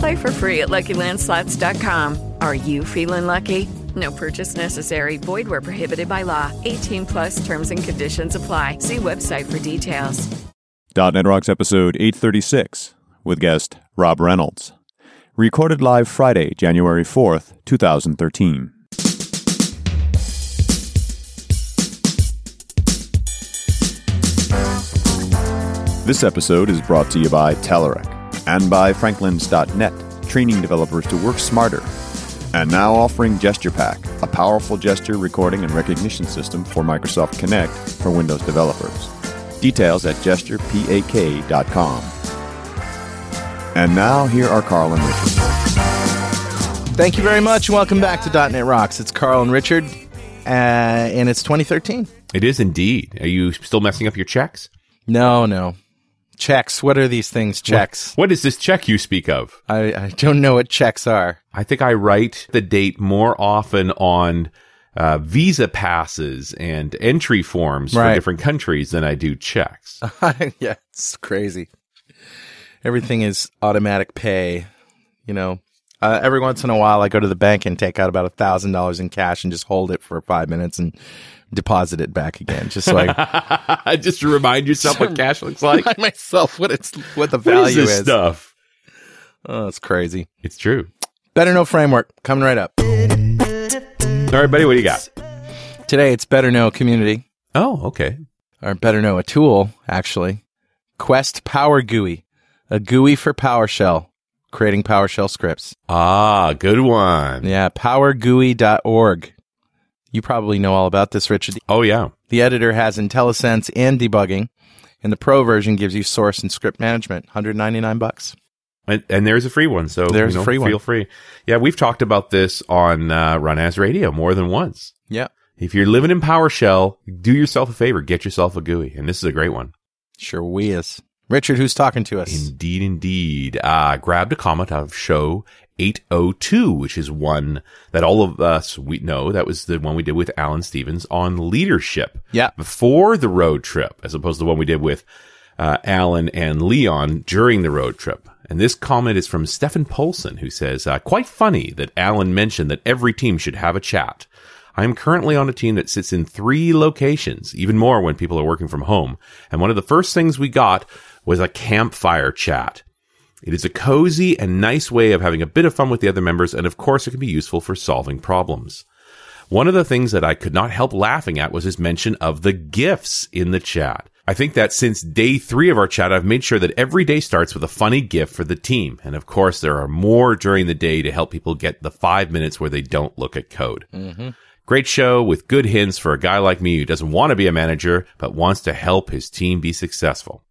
Play for free at LuckyLandSlots.com. Are you feeling lucky? No purchase necessary. Void where prohibited by law. 18 plus terms and conditions apply. See website for details. .NET Rocks episode 836 with guest Rob Reynolds. Recorded live Friday, January 4th, 2013. This episode is brought to you by Telerik and by Franklins.net, training developers to work smarter. And now offering GesturePak, a powerful gesture recording and recognition system for Microsoft Kinect for Windows developers. Details at gesturepak.com. And now, here are Carl and Richard. Thank you very much. and Welcome back to .NET Rocks. It's Carl and Richard, uh, and it's 2013. It is indeed. Are you still messing up your checks? No, no. Checks. What are these things? Checks. What is this check you speak of? I, I don't know what checks are. I think I write the date more often on uh, visa passes and entry forms Right. for different countries than I do checks. yeah, it's crazy. Everything is automatic pay. You know, uh, every once in a while, I go to the bank and take out about a thousand dollars in cash and just hold it for five minutes and deposit it back again, just so I Just to remind yourself what cash looks like. remind myself what it's what the value is this stuff? Oh, it's crazy. It's true. Better Know Framework coming right up. All right, buddy, what do you got? Today it's Better Know Community, Oh, okay. or Better Know a tool, actually. Quest Power GUI, a GUI for PowerShell, creating PowerShell scripts. Ah, good one. Yeah, powergui.org. You probably know all about this, Richard. Oh, yeah. The editor has IntelliSense and debugging, and the pro version gives you source and script management, 199 bucks. And, and there's a free one, so There's you know, a free one. Feel free. Yeah, we've talked about this on uh, Run As Radio more than once. Yeah, If you're living in PowerShell, do yourself a favor, get yourself a GUI, and this is a great one. sure we is. Richard, who's talking to us? Indeed, indeed. Uh, grabbed a comment out of show 802, which is one that all of us we know. That was the one we did with Alan Stevens on leadership. Yeah. Before the road trip, as opposed to the one we did with uh, Alan and Leon during the road trip. And this comment is from Stefan Polson, who says, uh, quite funny that Alan mentioned that every team should have a chat. I am currently on a team that sits in three locations, even more when people are working from home. And one of the first things we got was a campfire chat. It is a cozy and nice way of having a bit of fun with the other members, and of course, it can be useful for solving problems. One of the things that I could not help laughing at was his mention of the gifts in the chat. I think that since day three of our chat, I've made sure that every day starts with a funny gift for the team. And of course, there are more during the day to help people get the five minutes where they don't look at code. Mm-hmm. Great show with good hints for a guy like me who doesn't want to be a manager, but wants to help his team be successful.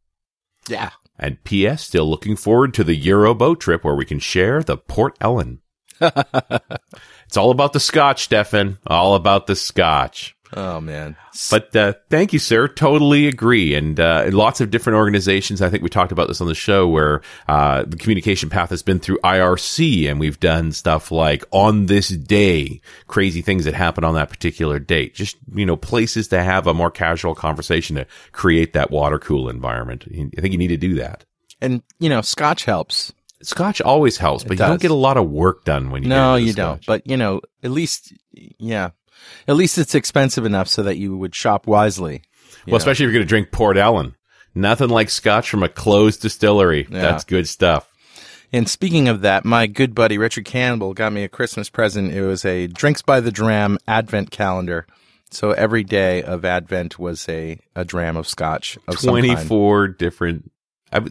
yeah. And P.S. Still looking forward to the Euro boat trip where we can share the Port Ellen. it's all about the scotch, Stefan. All about the scotch. Oh, man. But uh, thank you, sir. Totally agree. And uh, lots of different organizations. I think we talked about this on the show where uh, the communication path has been through IRC, and we've done stuff like on this day, crazy things that happen on that particular date. Just you know, places to have a more casual conversation to create that water cool environment. I think you need to do that. And, you know, scotch helps. Scotch always helps, but you don't get a lot of work done when you. No, you don't. But, you know, at least, yeah. At least it's expensive enough so that you would shop wisely. well, especially if you're going to drink Port Ellen. Nothing like Scotch from a closed distillery. Yeah. That's good stuff. And speaking of that, my good buddy Richard Campbell got me a Christmas present. It was a Drinks by the Dram advent calendar. So every day of Advent was a, a dram of scotch of some kind. 24 different.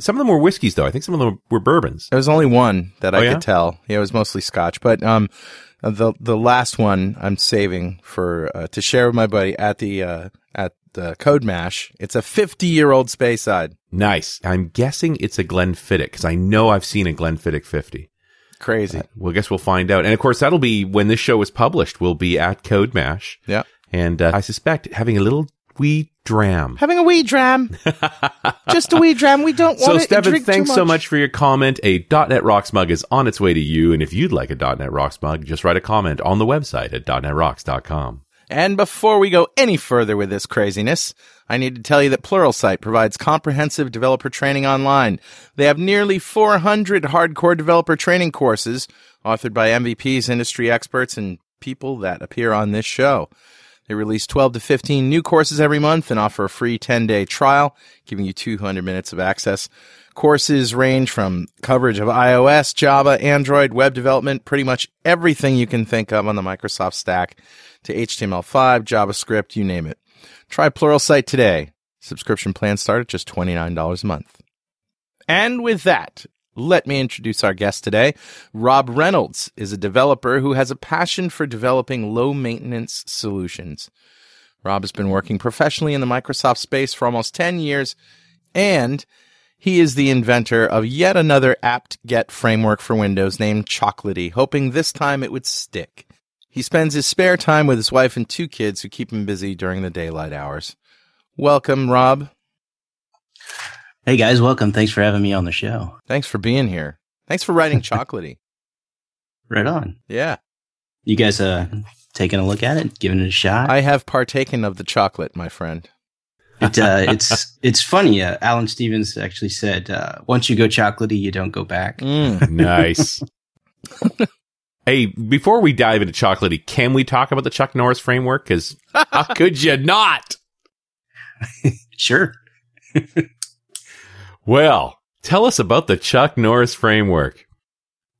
Some of them were whiskeys, though. I think some of them were bourbons. There was only one that I Oh, yeah? could tell. Yeah, it was mostly scotch, but um, the the last one I'm saving for uh, to share with my buddy at the uh, at the CodeMash. It's a 50 year old Speyside. Nice. I'm guessing it's a Glenfiddich because I know I've seen a Glenfiddich 50. Crazy. Well, I guess we'll find out. And of course, that'll be when this show is published. We'll be at CodeMash. Yeah. And uh, I suspect having a little wee dram. Having a wee dram, just a wee dram. We don't So, want to Stefan, drink too thanks so much for your comment. A .NET Rocks mug is on its way to you. And if you'd like a .NET Rocks mug, just write a comment on the website at .NETRocks.com. And before we go any further with this craziness, I need to tell you that Pluralsight provides comprehensive developer training online. They have nearly 400 hardcore developer training courses authored by MVPs, industry experts, and people that appear on this show. They release 12 to 15 new courses every month and offer a free 10 day trial, giving you 200 minutes of access. Courses range from coverage of iOS, Java, Android, web development, pretty much everything you can think of on the Microsoft stack to HTML5, JavaScript, you name it. Try Pluralsight today. Subscription plans start at just $29 a month. And with that, let me introduce our guest today. Rob Reynolds is a developer who has a passion for developing low maintenance solutions. Rob has been working professionally in the Microsoft space for almost 10 years, and he is the inventor of yet another apt-get framework for Windows named Chocolatey, hoping this time it would stick. He spends his spare time with his wife and two kids who keep him busy during the daylight hours. Welcome, Rob. Hey guys, welcome. Thanks for having me on the show. Thanks for being here. Thanks for writing Chocolatey. Right on. Yeah. You guys uh taking a look at it, giving it a shot? I have partaken of the chocolate, my friend. it, uh, it's it's funny. Uh, Alan Stevens actually said, uh, "Once you go chocolatey, you don't go back." Mm. Nice. hey, before we dive into chocolatey, can we talk about the Chuck Norris framework? Because how could you not? Sure. Well, tell us about the Chuck Norris framework.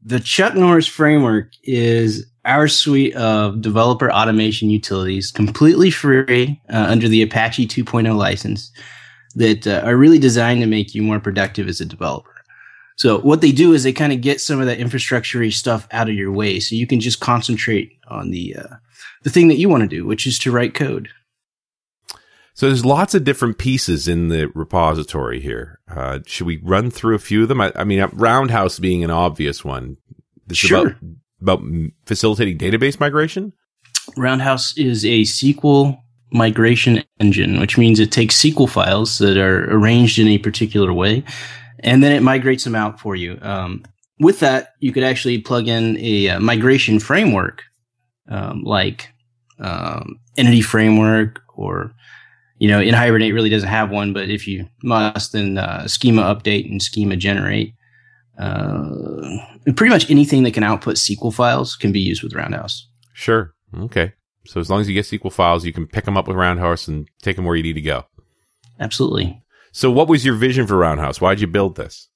The Chuck Norris framework is our suite of developer automation utilities, completely free uh, under the Apache 2.0 license, that uh, are really designed to make you more productive as a developer. So what they do is they kind of get some of that infrastructure stuff out of your way, so you can just concentrate on the uh, the thing that you want to do, which is to write code. So there's lots of different pieces in the repository here. Uh, should we run through a few of them? I, I mean, Roundhouse being an obvious one. This is Sure. about, about facilitating database migration. Roundhouse is a SQL migration engine, which means it takes SQL files that are arranged in a particular way, and then it migrates them out for you. Um, with that, you could actually plug in a uh, migration framework, um, like um, Entity Framework, or you know, NHibernate really doesn't have one, but if you must, then uh, Schema Update and Schema Generate. Uh, pretty much anything that can output SQL files can be used with Roundhouse. Sure. Okay. So as long as you get SQL files, you can pick them up with Roundhouse and take them where you need to go. Absolutely. So what was your vision for Roundhouse? Why did you build this?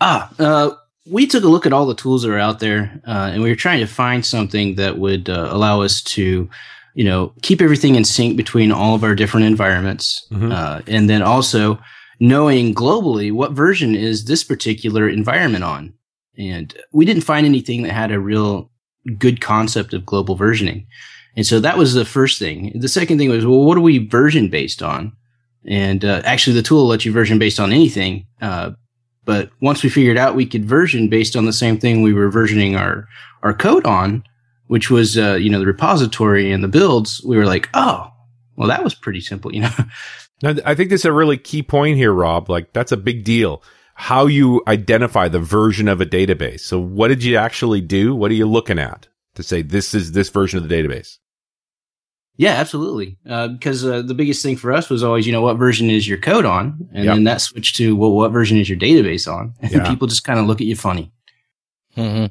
Ah, uh, we took a look at all the tools that are out there, uh, and we were trying to find something that would uh, allow us to, you know, keep everything in sync between all of our different environments, Mhm. uh, and then also knowing globally what version is this particular environment on. And we didn't find anything that had a real good concept of global versioning. And so that was the first thing. The second thing was, well, what are we version based on? And uh, actually, the tool will let you version based on anything. Uh, but once we figured out we could version based on the same thing we were versioning our our code on, which was uh, you know the repository and the builds, we were like, oh, well, that was pretty simple, you know. Now, I think this is a really key point here, Rob. Like that's a big deal. How you identify the version of a database. So what did you actually do? What are you looking at to say this is this version of the database? yeah, absolutely. Uh, because uh, the biggest thing for us was always, you know, what version is your code on, and Yep. then that switched to well, what version is your database on, and Yeah. people just kind of look at you funny. Mm-hmm.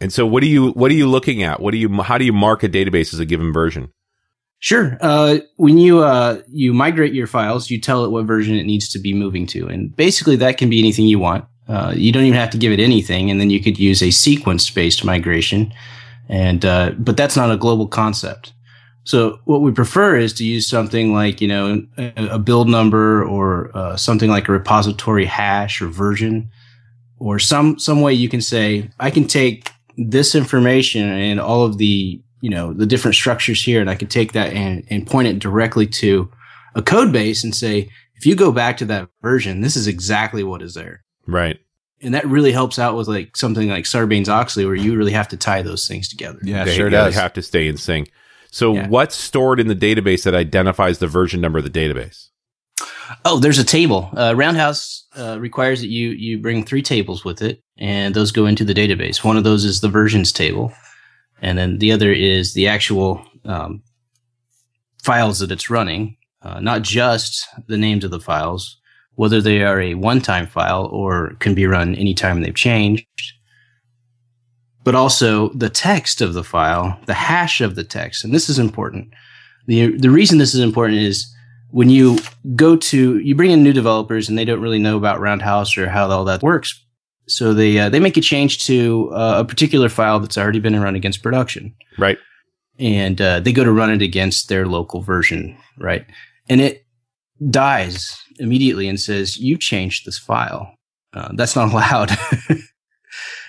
And so what are you what are you looking at? What do you how do you mark a database as a given version? Sure. Uh, when you uh, you migrate your files, you tell it what version it needs to be moving to, and basically that can be anything you want. Uh, you don't even have to give it anything, and then you could use a sequence based migration, and uh, but that's not a global concept. So what we prefer is to use something like, you know, a, a build number or uh, something like a repository hash or version or some, some way you can say, I can take this information and all of the, you know, the different structures here and I can take that and, and point it directly to a code base and say, if you go back to that version, this is exactly what is there. Right. And that really helps out with like something like Sarbanes Oxley, where you really have to tie those things together. Yeah, They- sure yeah, does. They have to stay in sync. So Yeah. what's stored in the database that identifies the version number of the database? Oh, there's a table. Uh, Roundhouse uh, requires that you you bring three tables with it, and those go into the database. One of those is the versions table, and then the other is the actual um, files that it's running, uh, not just the names of the files, whether they are a one-time file or can be run anytime they've changed, but also the text of the file, the hash of the text, and this is important. the The reason this is important is when you go to you bring in new developers and they don't really know about Roundhouse or how all that works, so they uh, they make a change to uh, a particular file that's already been run against production Right. and uh, they go to run it against their local version, right? And it dies immediately and says, "You changed this file. Uh, that's not allowed."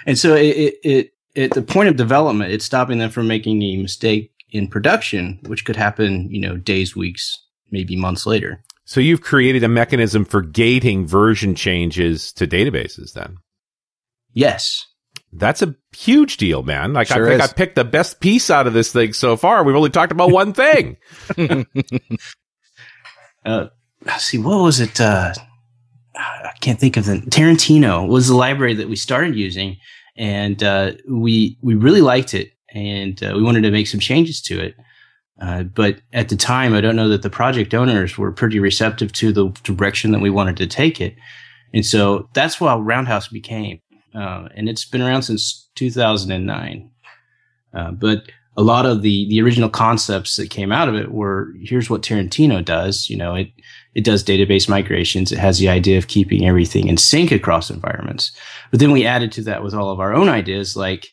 and so it, it, it at the point of development, it's stopping them from making a mistake in production, which could happen, you know, days, weeks, maybe months later. So you've created a mechanism for gating version changes to databases then. Yes, That's a huge deal, man. Like Sure I think is. I picked the best piece out of this thing so far. We've only talked about one thing. uh, see what was it uh i can't think of the tarantino was the library that we started using and uh we we really liked it and uh, we wanted to make some changes to it uh, but at the time i don't know that the project owners were pretty receptive to the direction that we wanted to take it and so that's why roundhouse became uh, and it's been around since 2009 uh, but a lot of the the original concepts that came out of it were here's what Tarantino does. You know, it it does database migrations. It has the idea of keeping everything in sync across environments. But then we added to that with all of our own ideas, like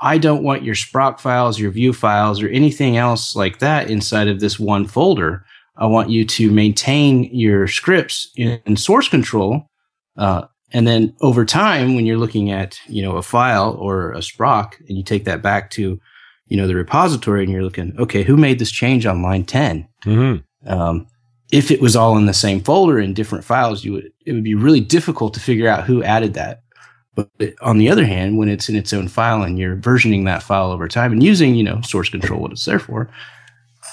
I don't want your sproc files, your view files, or anything else like that inside of this one folder. I want you to maintain your scripts in, in source control. Uh, and then over time, when you're looking at, you know, a file or a sproc and you take that back to you know, the repository and you're looking, okay, who made this change on line 10? Mm-hmm. Um, if it was all in the same folder in different files, you would, it would be really difficult to figure out who added that. But on the other hand, when it's in its own file and you're versioning that file over time and using, you know, source control, what it's there for,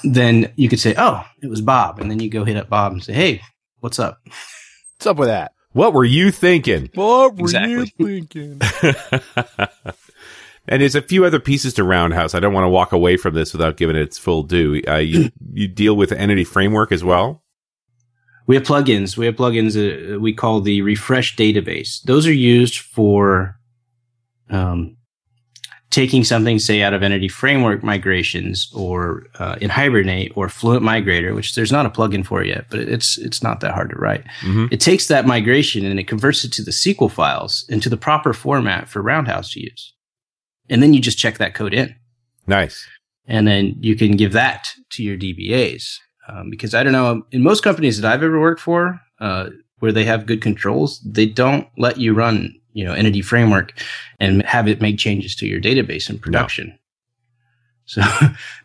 then you could say, oh, it was Bob. And then you go hit up Bob and say, hey, what's up? What's up with that? What were you thinking? What were Exactly. you thinking? and there's a few other pieces to Roundhouse. I don't want to walk away from this without giving it its full due. Uh, you you deal with Entity Framework as well. We have plugins. We have plugins that we call the refresh database. Those are used for um, taking something, say, out of Entity Framework migrations or uh, NHibernate or Fluent Migrator, which there's not a plugin for yet, but it's it's not that hard to write. Mhm. It takes that migration and it converts it to the SQL files into the proper format for Roundhouse to use, and then you just check that code in Nice. and then you can give that to your DBAs. Um, because I don't know, in most companies that I've ever worked for, uh, where they have good controls, they don't let you run, you know, Entity Framework and have it make changes to your database in production. So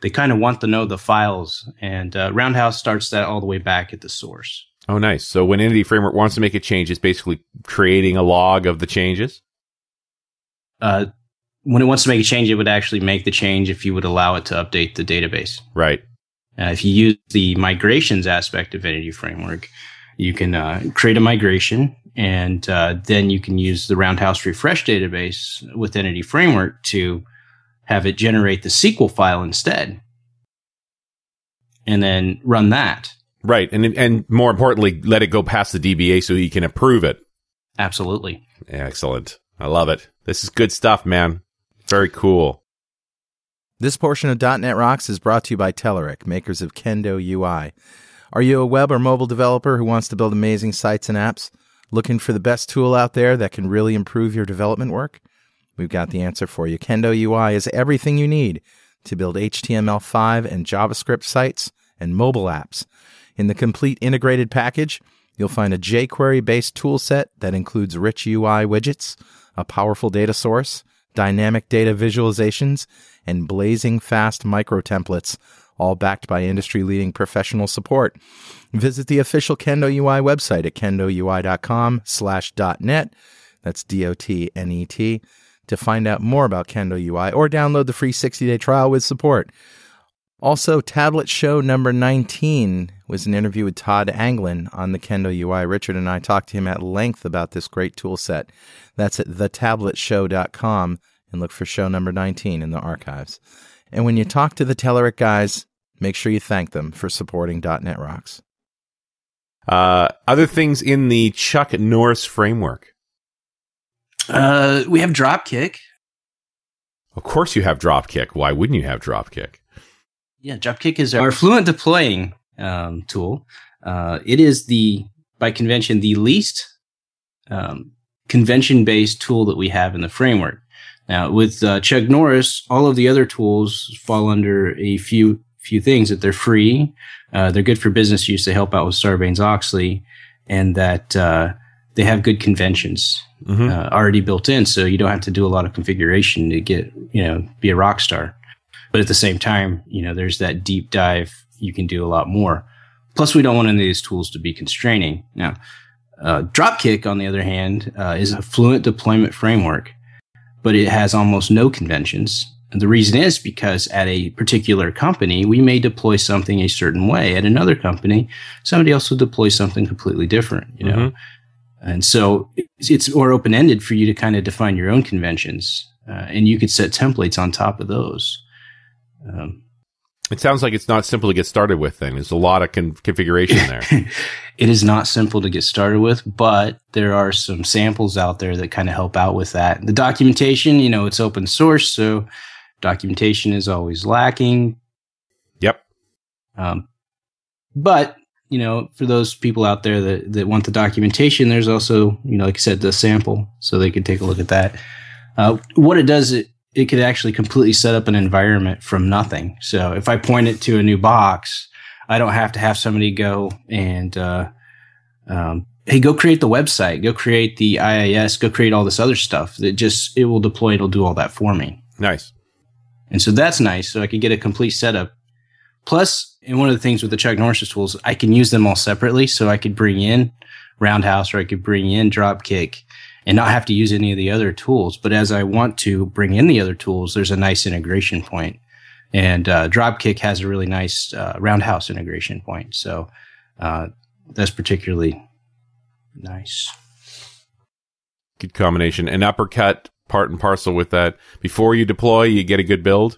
they kind of want to know the files, and uh, Roundhouse starts that all the way back at the source. Oh, nice. So when Entity Framework wants to make a change, it's basically creating a log of the changes. Uh, when it wants to make a change, it would actually make the change if you would allow it to update the database. Right. Uh, if you use the migrations aspect of Entity Framework, you can uh, create a migration and uh, then you can use the Roundhouse Refresh database with Entity Framework to have it generate the SQL file instead and then run that. Right. And and more importantly, let it go past the DBA so he can approve it. Absolutely. Excellent. I love it. This is good stuff, man. Very cool. This portion of .NET Rocks is brought to you by Telerik, makers of Kendo UI. Are you a web or mobile developer who wants to build amazing sites and apps? Looking for the best tool out there that can really improve your development work? We've got the answer for you. Kendo UI is everything you need to build HTML5 and JavaScript sites and mobile apps. In the complete integrated package, you'll find a jQuery based toolset that includes rich UI widgets, a powerful data source, dynamic data visualizations, and blazing fast micro templates, all backed by industry leading professional support. Visit the official Kendo UI website at kendoui.com slash .net. That's D-O-T-N-E-T to find out more about Kendo UI or download the free 60-day trial with support. Also, Tablet Show number 19 was an interview with Todd Anglin on the Kendo UI. Richard and I talked to him at length about this great tool set. That's at thetabletshow.com and look for show number 19 in the archives. And when you talk to the Telerik guys, make sure you thank them for supporting .NET Rocks. Uh, other things in the Chuck Norris framework. Uh, we have Dropkick. Of course, you have Dropkick. Why wouldn't you have Dropkick? Yeah, Dropkick is our fluent deploying um, tool. Uh, it is the, by convention, the least um, convention based tool that we have in the framework. Now, with uh, Chuck Norris, all of the other tools fall under a few few things that they're free, uh, they're good for business use, they help out with Sarbanes Oxley, and that uh, they have good conventions Mhm. uh, already built in, so you don't have to do a lot of configuration to get you know be a rock star. But at the same time, you know, there's that deep dive. You can do a lot more. Plus, we don't want any of these tools to be constraining. Now, uh, Dropkick, on the other hand, uh, is a fluent deployment framework, but it has almost no conventions. And the reason is because at a particular company, we may deploy something a certain way. At another company, somebody else will deploy something completely different. You know, Mhm. and so it's, it's more open ended for you to kind of define your own conventions, uh, and you could set templates on top of those. Um, It sounds like it's not simple to get started with. Then there's a lot of con- configuration there. it is not simple to get started with, but there are some samples out there that kind of help out with that. The documentation, you know, it's open source, so documentation is always lacking. Yep. Um, but you know, for those people out there that, that want the documentation, there's also, you know, like I said, the sample, so they can take a look at that. Uh, what it does, it it could actually completely set up an environment from nothing. So if I point it to a new box, I don't have to have somebody go and uh, um, hey, go create the website, go create the IIS, go create all this other stuff. That just it will deploy, it'll do all that for me. Nice. And so that's nice. So I could get a complete setup. Plus, and one of the things with the Chuck Norris tools, I can use them all separately. So I could bring in Roundhouse or I could bring in Dropkick and not have to use any of the other tools. But as I want to bring in the other tools, there's a nice integration point. And uh, Dropkick has a really nice uh, Roundhouse integration point. So uh, that's particularly nice. Good combination. And uppercut part and parcel with that. Before you deploy, you get a good build.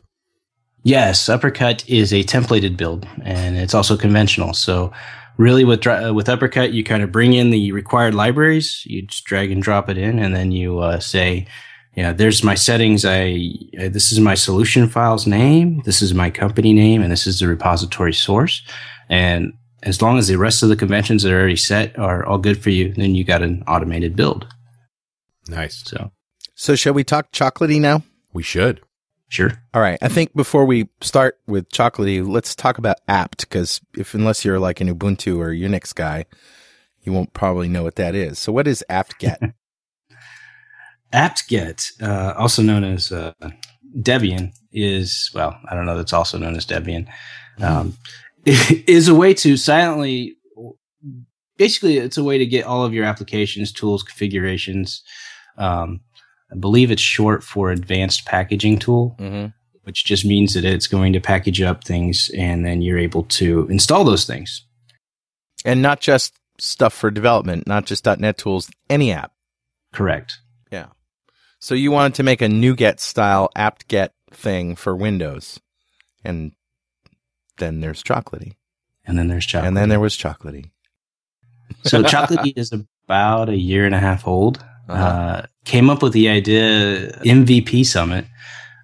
Yes, Uppercut is a templated build, and it's also conventional. So, really, with dra- uh, with Uppercut, you kind of bring in the required libraries, you just drag and drop it in, and then you uh, say, "Yeah, there's my settings. I uh, this is my solution file's name, this is my company name, and this is the repository source." And as long as the rest of the conventions that are already set are all good for you, then you got an automated build. Nice. So, So, shall we talk chocolatey now? We should. Sure. All right. I think before we start with chocolatey, let's talk about apt because if unless you're like an Ubuntu or Unix guy, you won't probably know what that is. So, what is apt-get? apt-get, uh, also known as uh, Debian, is well, I don't know. That's also known as Debian. Um, is a way to silently, basically, it's a way to get all of your applications, tools, configurations. Um, I believe it's short for Advanced Packaging Tool, mm-hmm. which just means that it's going to package up things, and then you're able to install those things. And not just stuff for development, not just .NET tools, any app. Correct. Yeah. So you wanted to make a NuGet style apt-get thing for Windows, and then there's chocolatey, And then there's chocolate. and then there was chocolatey. So Chocolatey is about a year and a half old. Uh-huh. Uh, came up with the idea MVP Summit.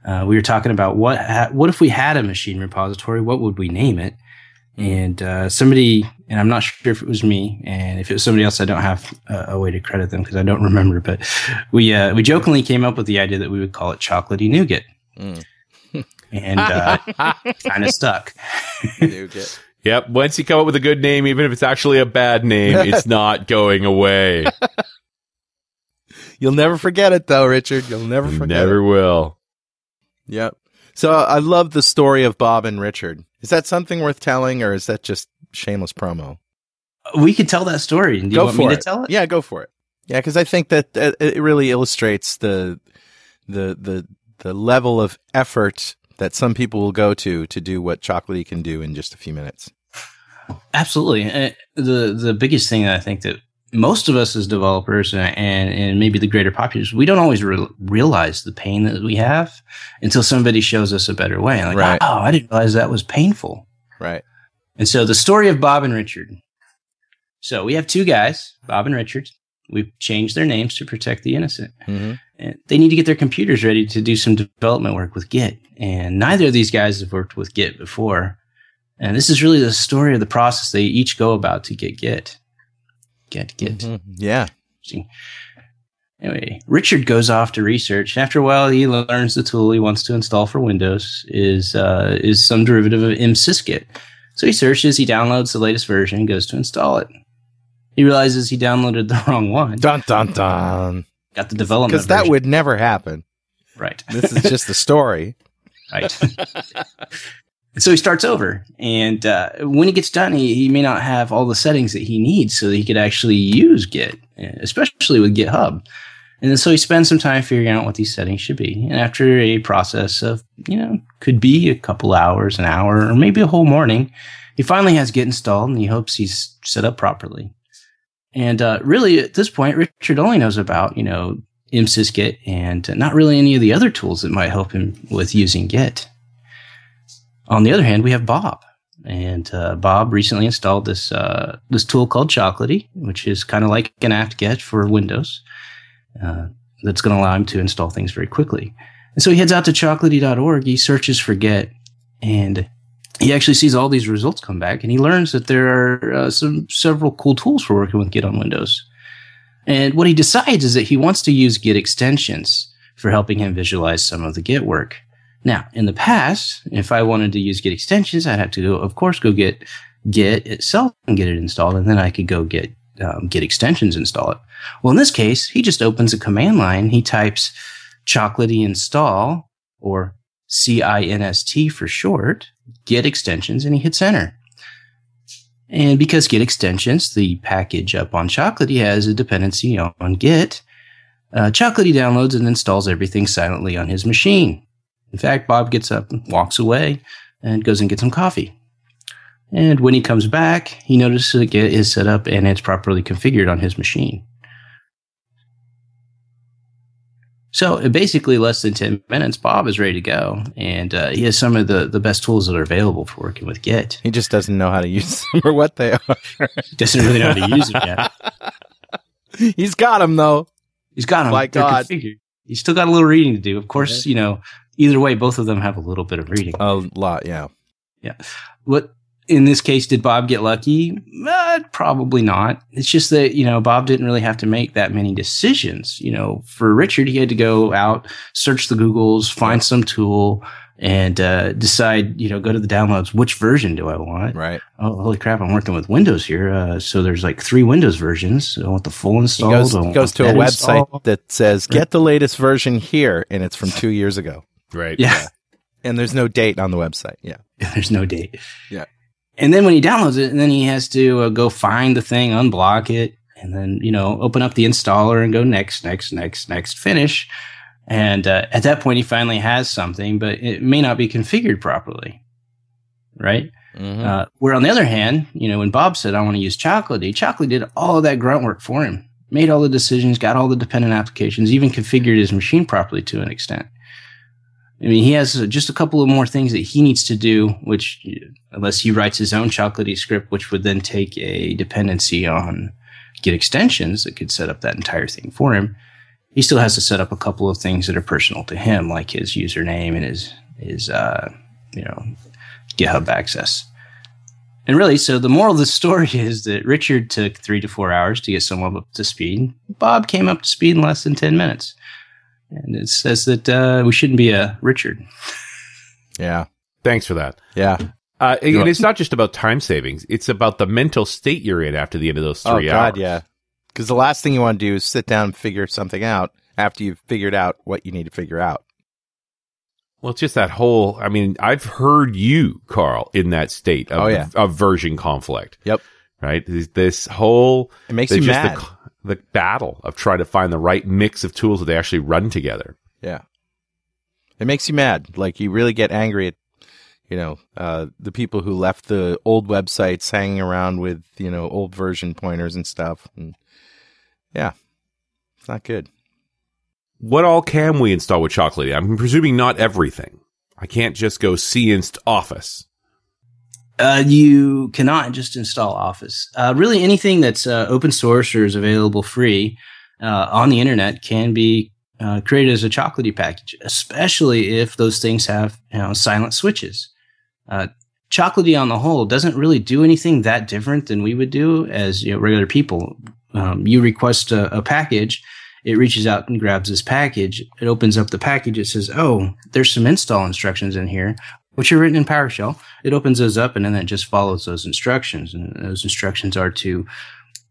Uh, we were talking about what ha- what if we had a machine repository? What would we name it? And uh, somebody, and I'm not sure if it was me, and if it was somebody else, I don't have a, a way to credit them because I don't remember. But we uh, we jokingly came up with the idea that we would call it Chocolatey Nougat. Mm. and uh, kind of stuck. Nougat. Yep. Once you come up with a good name, even if it's actually a bad name, it's not going away. You'll never forget it, though, Richard. You'll never You forget Never it. will. Yep. So I love the story of Bob and Richard. Is that something worth telling, or is that just shameless promo? We could tell that story. Do you go want for me it. to tell it? Yeah, go for it. Yeah, because I think that uh, it really illustrates the the the the level of effort that some people will go to to do what Chocolatey can do in just a few minutes. Absolutely. Uh, the the biggest thing that I think that most of us as developers and and maybe the greater populace, we don't always re- realize the pain that we have until somebody shows us a better way. Like, Right. oh, I didn't realize that was painful. Right. And so the story of Bob and Richard. So we have two guys, Bob and Richard. We've changed their names to protect the innocent. hmm And they need to get their computers ready to do some development work with Git. And neither of these guys have worked with Git before. And this is really the story of the process they each go about to get Git. Get Git. Mhm. Yeah. Anyway, Richard goes off to research. And after a while, he learns the tool he wants to install for Windows is uh, is some derivative of msysgit. So he searches, he downloads the latest version, goes to install it. He realizes he downloaded the wrong one. Dun dun dun. Got the development Because that version. would never happen. right. This is just a story. right. and so he starts over, and uh, when he gets done, he, he may not have all the settings that he needs so that he could actually use Git, especially with GitHub. And then so he spends some time figuring out what these settings should be. And after a process of, you know, could be a couple hours, an hour, or maybe a whole morning, he finally has Git installed and he hopes he's set up properly. And uh, really, at this point, Richard only knows about, you know, msysgit and not really any of the other tools that might help him with using Git. On the other hand, we have Bob, and uh, Bob recently installed this uh, this tool called Chocolatey, which is kind of like an apt-get for Windows. Uh, that's going to allow him to install things very quickly. And so he heads out to chocolatey.org. He searches for Git, and he actually sees all these results come back, and he learns that there are uh, some several cool tools for working with Git on Windows. And what he decides is that he wants to use Git extensions for helping him visualize some of the Git work. Now, in the past, if I wanted to use Git extensions, I'd have to go, of course, go get Git itself and get it installed, and then I could go get um, Git extensions install it. Well, in this case, he just opens a command line. He types chocolatey install or CINST for short, Git extensions, and he hits enter. And because Git extensions, the package up on Chocolatey has a dependency on, on Git, uh, Chocolatey downloads and installs everything silently on his machine. In fact, Bob gets up, and walks away, and goes and gets some coffee. And when he comes back, he notices that Git is set up and it's properly configured on his machine. So basically less than 10 minutes, Bob is ready to go. And uh, he has some of the, the best tools that are available for working with Git. He just doesn't know how to use them or what they are. He doesn't really know how to use them yet. He's got them though. He's got them. My They're God. configured. He's still got a little reading to do. Of course, you know, either way, both of them have a little bit of reading. A lot, yeah. Yeah. What in this case did Bob get lucky? Uh, probably not. It's just that you know Bob didn't really have to make that many decisions. You know, for Richard, he had to go out, search the Googles, find some tool, and uh, decide. You know, go to the downloads. Which version do I want? Right. Oh, holy crap! I'm working with Windows here. Uh, so there's like three Windows versions. I want the full install. goes, he want goes to a website installed. that says, get the latest version here. And it's from two years ago. Right. Yeah. And there's no date on the website. Yeah. There's no date. Yeah. And then when he downloads it, and then he has to uh, go find the thing, unblock it, and then you know open up the installer and go next, next, next, next, finish. And uh, at that point, he finally has something, but it may not be configured properly, right? Mhm. Uh, where on the other hand, you know, when Bob said, "I want to use Chocolatey," Chocolatey did all of that grunt work for him, made all the decisions, got all the dependent applications, even configured his machine properly to an extent. I mean, he has just a couple of more things that he needs to do, which, unless he writes his own Chocolatey script, which would then take a dependency on Git extensions that could set up that entire thing for him. He still has to set up a couple of things that are personal to him, like his username and his his uh, you know GitHub access. And really, so the moral of the story is that Richard took three to four hours to get someone up to speed. Bob came up to speed in less than ten minutes. And it says that uh, we shouldn't be a Richard. Yeah. Thanks for that. Yeah. Uh, and it's not just about time savings; it's about the mental state you're in after the end of those Oh three God, hours. yeah. Because the last thing you want to do is sit down and figure something out after you've figured out what you need to figure out. Well, it's just that whole. I mean, I've heard you, Carl, in that state of, Oh, yeah. of version conflict. Yep. Right. This, this whole It makes you just mad. The, the battle of trying to find the right mix of tools that they actually run together. Yeah. It makes you mad. Like you really get angry at, you know, uh, the people who left the old websites hanging around with, you know, old version pointers and stuff. And yeah, it's not good. What all can we install with Chocolatey? I'm presuming not everything. I can't just go cinst Office. Uh, you cannot just install Office. Uh, really, anything that's uh, open source or is available free uh, on the internet can be uh, created as a chocolatey package, especially if those things have you know silent switches. Uh, chocolatey on the whole doesn't really do anything that different than we would do as you know, regular people. Um, you request a, a package, it reaches out and grabs this package. It opens up the package. It says, "Oh, there's some install instructions in here." Which are written in PowerShell. It opens those up and then it just follows those instructions. And those instructions are to,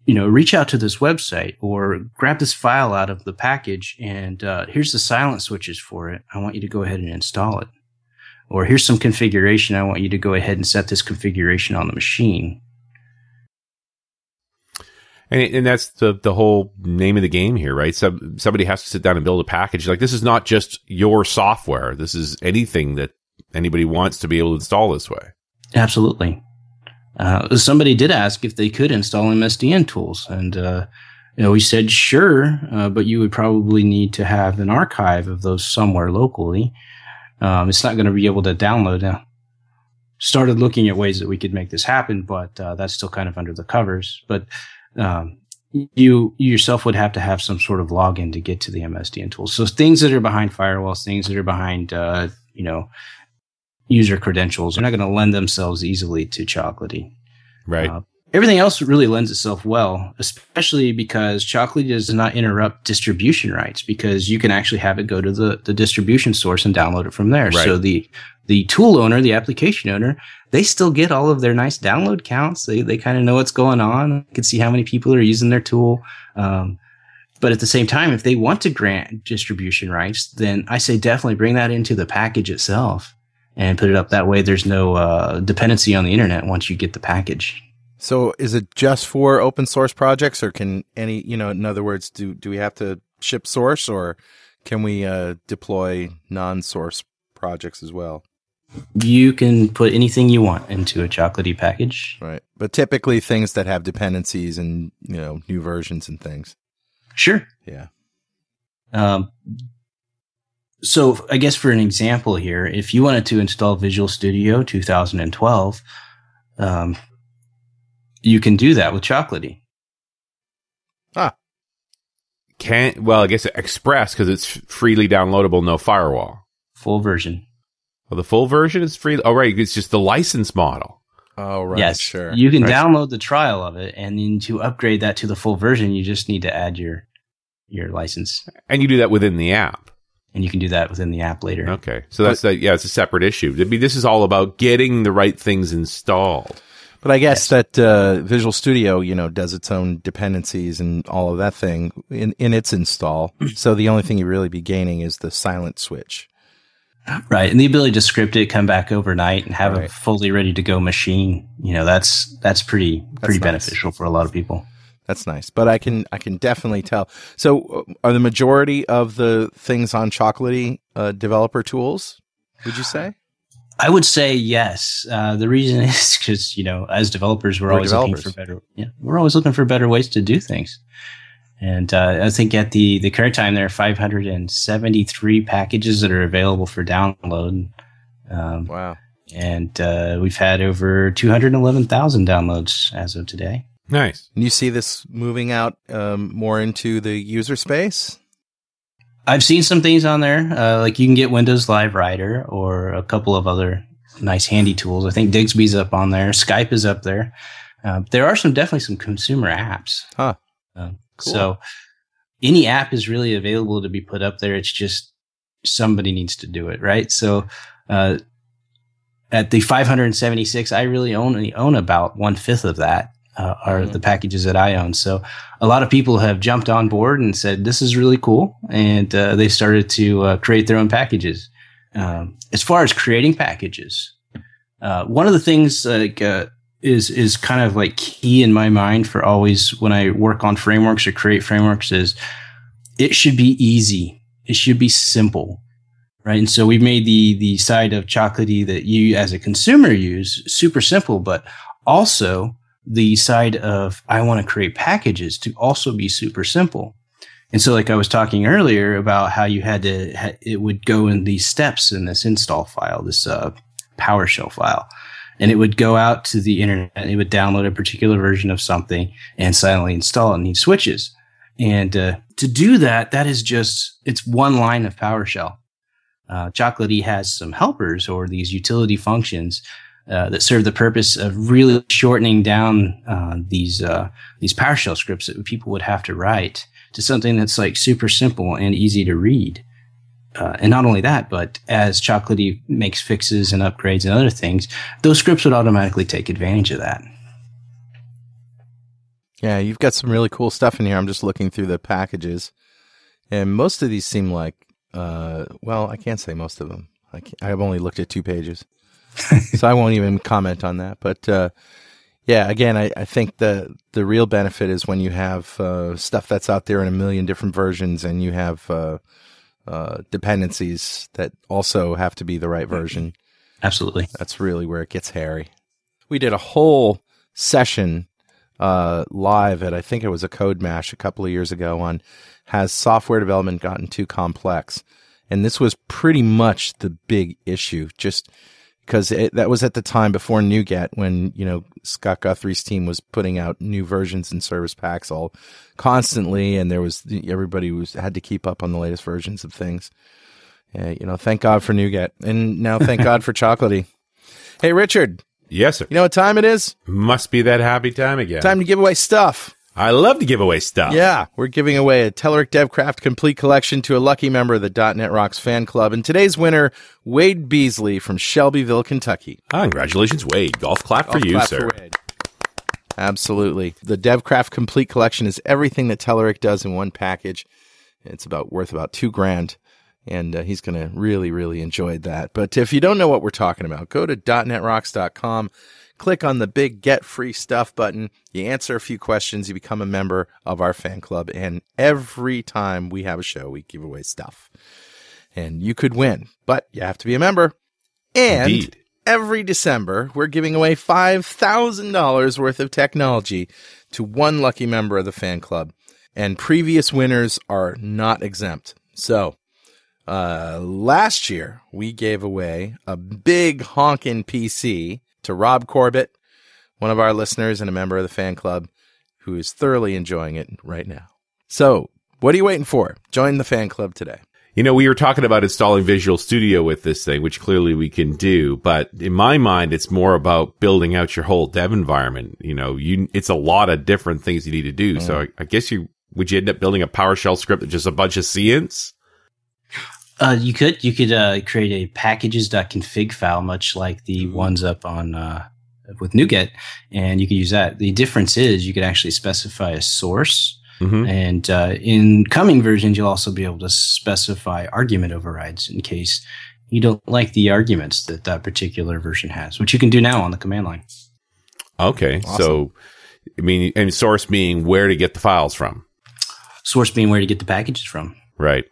you know, reach out to this website or grab this file out of the package and uh, here's the silent switches for it. I want you to go ahead and install it. Or here's some configuration. I want you to go ahead and set this configuration on the machine. And, and that's the, the whole name of the game here, right? So somebody has to sit down and build a package. Like this is not just your software. This is anything that anybody wants to be able to install this way. Absolutely. Uh, somebody did ask if they could install MSDN tools, and uh, you know we said sure, uh, but you would probably need to have an archive of those somewhere locally. Um, it's not going to be able to download. Now, started looking at ways that we could make this happen, but uh, that's still kind of under the covers. But um, you, you yourself would have to have some sort of login to get to the MSDN tools. So things that are behind firewalls, things that are behind, uh, you know, user credentials—they're not going to lend themselves easily to Chocolatey. Right. Uh, everything else really lends itself well, especially because Chocolatey does not interrupt distribution rights because you can actually have it go to the, the distribution source and download it from there. Right. So the the tool owner, the application owner, they still get all of their nice download counts. They they kind of know what's going on. Can see how many people are using their tool. Um, but at the same time, if they want to grant distribution rights, then I say definitely bring that into the package itself and put it up that way. There's no uh, dependency on the internet once you get the package. So is it just for open source projects or can any, you know, in other words, do, do we have to ship source or can we uh, deploy non source projects as well? You can put anything you want into a chocolatey package. Right. But typically things that have dependencies and, you know, new versions and things. Sure. Yeah. Um, so I guess for an example here, if you wanted to install Visual Studio 2012, um, you can do that with Chocolatey. Ah, can't, well, I guess Express because it's freely downloadable, no firewall. Full version. Well, the full version is free. Oh, right. It's just the license model. Oh, right. yes, Sure. You can Right. download the trial of it, and then to upgrade that to the full version, you just need to add your your license, And you do that within the app. And you can do that within the app later. Okay. So that's, the, yeah, it's a separate issue. I mean, this is all about getting the right things installed. But I guess that uh, Visual Studio, you know, does its own dependencies and all of that thing in, in its install. so the only thing you really be gaining is the silent switch. Right, and the ability to script it, come back overnight, and have Right. a fully ready to go machine. You know, that's that's pretty pretty nice. beneficial for a lot of people. That's nice. But I can I can definitely tell. So uh, are the majority of the things on Chocolatey uh, developer tools? Would you say? I would say yes. Uh, the reason is because you know, as developers, we're, We're always looking for better. Yeah, we're always looking for better ways to do things. And uh, I think at the the current time, there are 573 packages that are available for download. Um, Wow. and uh, we've had over 211,000 downloads as of today. Nice. And you see this moving out um, more into the user space? I've seen some things on there, uh, like you can get Windows Live Writer or a couple of other nice handy tools. I think Digsby's up on there. Skype is up there. Uh, there are some definitely some consumer apps. Huh. Um, Cool. So any app is really available to be put up there. It's just somebody needs to do it, right? So uh, at the 576, I really only own about one fifth of that. Uh, are Mm-hmm. the packages that I own. So a lot of people have jumped on board and said this is really cool, and uh, they started to uh, create their own packages. Um, as far as creating packages, uh, one of the things like uh, is is kind of like key in my mind for always when I work on frameworks or create frameworks is it should be easy. It should be simple, right? And so we've made the the side of chocolatey that you as a consumer use super simple, but also the side of I want to create packages to also be super simple. And so, like I was talking earlier about how you had to, it would go in these steps in this install file, this uh, PowerShell file, and it would go out to the internet. And it would download a particular version of something and silently install it and need switches. And uh, to do that, that is just it's one line of PowerShell. Uh, Chocolatey has some helpers or these utility functions uh, that serve the purpose of really shortening down uh, these uh, these PowerShell scripts that people would have to write to something that's like super simple and easy to read. Uh, and not only that, but as Chocolatey makes fixes and upgrades and other things, those scripts would automatically take advantage of that. Yeah, you've got some really cool stuff in here. I'm just looking through the packages, and most of these seem like, uh, well, I can't say most of them. I I've only looked at two pages, so I won't even comment on that. But uh, yeah, again, I, I think the the real benefit is when you have uh, stuff that's out there in a million different versions, and you have uh, uh, dependencies that also have to be the right version. Absolutely. That's really where it gets hairy. We did a whole session uh, live at I think it was a CodeMash a couple of years ago on has software development gotten too complex, and this was pretty much the big issue. Just because that was at the time before NuGet when you know Scott Guthrie's team was putting out new versions and service packs all constantly, and there was everybody was had to keep up on the latest versions of things. Yeah, you know, thank God for NuGet, and now thank God for Chocolatey. Hey, Richard, Yes, sir. you know what time it is? Must be that happy time again. Time to give away stuff. I love to give away stuff. Yeah, we're giving away a Telerik DevCraft complete collection to a lucky member of the .NET Rocks fan club. And today's winner, Wade Beasley from Shelbyville, Kentucky. Ah, congratulations, Wade. Golf clap for you, clap sir. for. Absolutely. The DevCraft complete collection is everything that Telerik does in one package. It's about worth about two grand. And uh, he's going to really, really enjoy that. But if you don't know what we're talking about, go to .NETRocks.com, click on the big Get Free Stuff button. You answer a few questions, you become a member of our fan club. And every time we have a show, we give away stuff. And you could win, but you have to be a member. And Indeed. every December, we're giving away $5,000 worth of technology to one lucky member of the fan club. And previous winners are not exempt. So, uh, last year, we gave away a big honkin' PC to Rob Corbett, one of our listeners and a member of the fan club, who is thoroughly enjoying it right now. So, what are you waiting for? Join the fan club today. You know, we were talking about installing Visual Studio with this thing, which clearly we can do. But in my mind, it's more about building out your whole dev environment. You know, you, it's a lot of different things you need to do. So mm. I, I guess you, would you end up building a PowerShell script with just a bunch of cinsts? Uh, you could you could uh, create a packages.config file, much like the ones up on uh, with NuGet, and you could use that. The difference is you could actually specify a source, Mhm. and uh, in coming versions, you'll also be able to specify argument overrides in case you don't like the arguments that that particular version has, which you can do now on the command line. Okay. So, I mean, and source being where to get the files from. Source being where to get the packages from. Right.